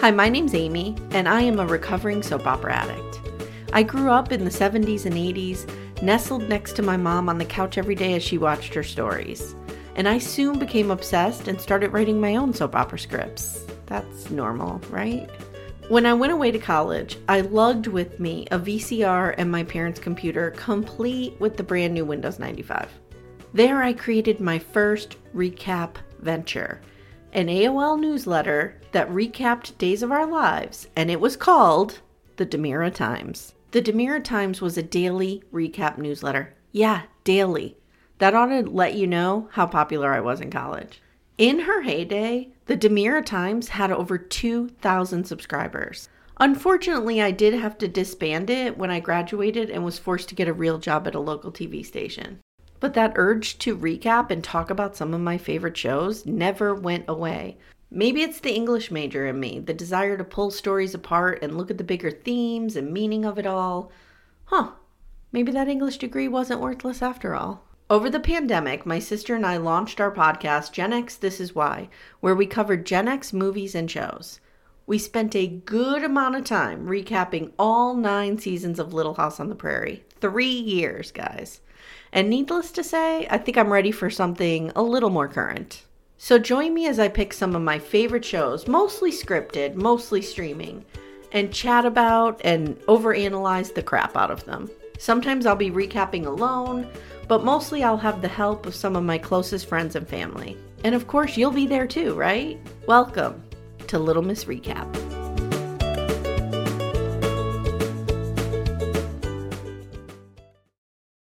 Hi, my name's Amy, and I am a recovering soap opera addict. I grew up in the 70s and 80s, nestled next to my mom on the couch every day as she watched her stories. And I soon became obsessed and started writing my own soap opera scripts. That's normal, right? When I went away to college, I lugged with me a VCR and my parents' computer, complete with the brand new Windows 95. There, I created my first recap venture an AOL newsletter that recapped days of our lives, and it was called the DiMera Times. The DiMera Times was a daily recap newsletter. Yeah, daily. That ought to let you know how popular I was in college. In her heyday, the DiMera Times had over 2,000 subscribers. Unfortunately, I did have to disband it when I graduated and was forced to get a real job at a local TV station. But that urge to recap and talk about some of my favorite shows never went away. Maybe it's the English major in me, the desire to pull stories apart and look at the bigger themes and meaning of it all. Huh, maybe that English degree wasn't worthless after all. Over the pandemic, my sister and I launched our podcast, Gen X This Is Why, where we covered Gen X movies and shows. We spent a good amount of time recapping all nine seasons of Little House on the Prairie. Three years, guys. And needless to say, I think I'm ready for something a little more current. So join me as I pick some of my favorite shows, mostly scripted, mostly streaming, and chat about and overanalyze the crap out of them. Sometimes I'll be recapping alone, but mostly I'll have the help of some of my closest friends and family. And of course, you'll be there too, right? Welcome to Little Miss Recap.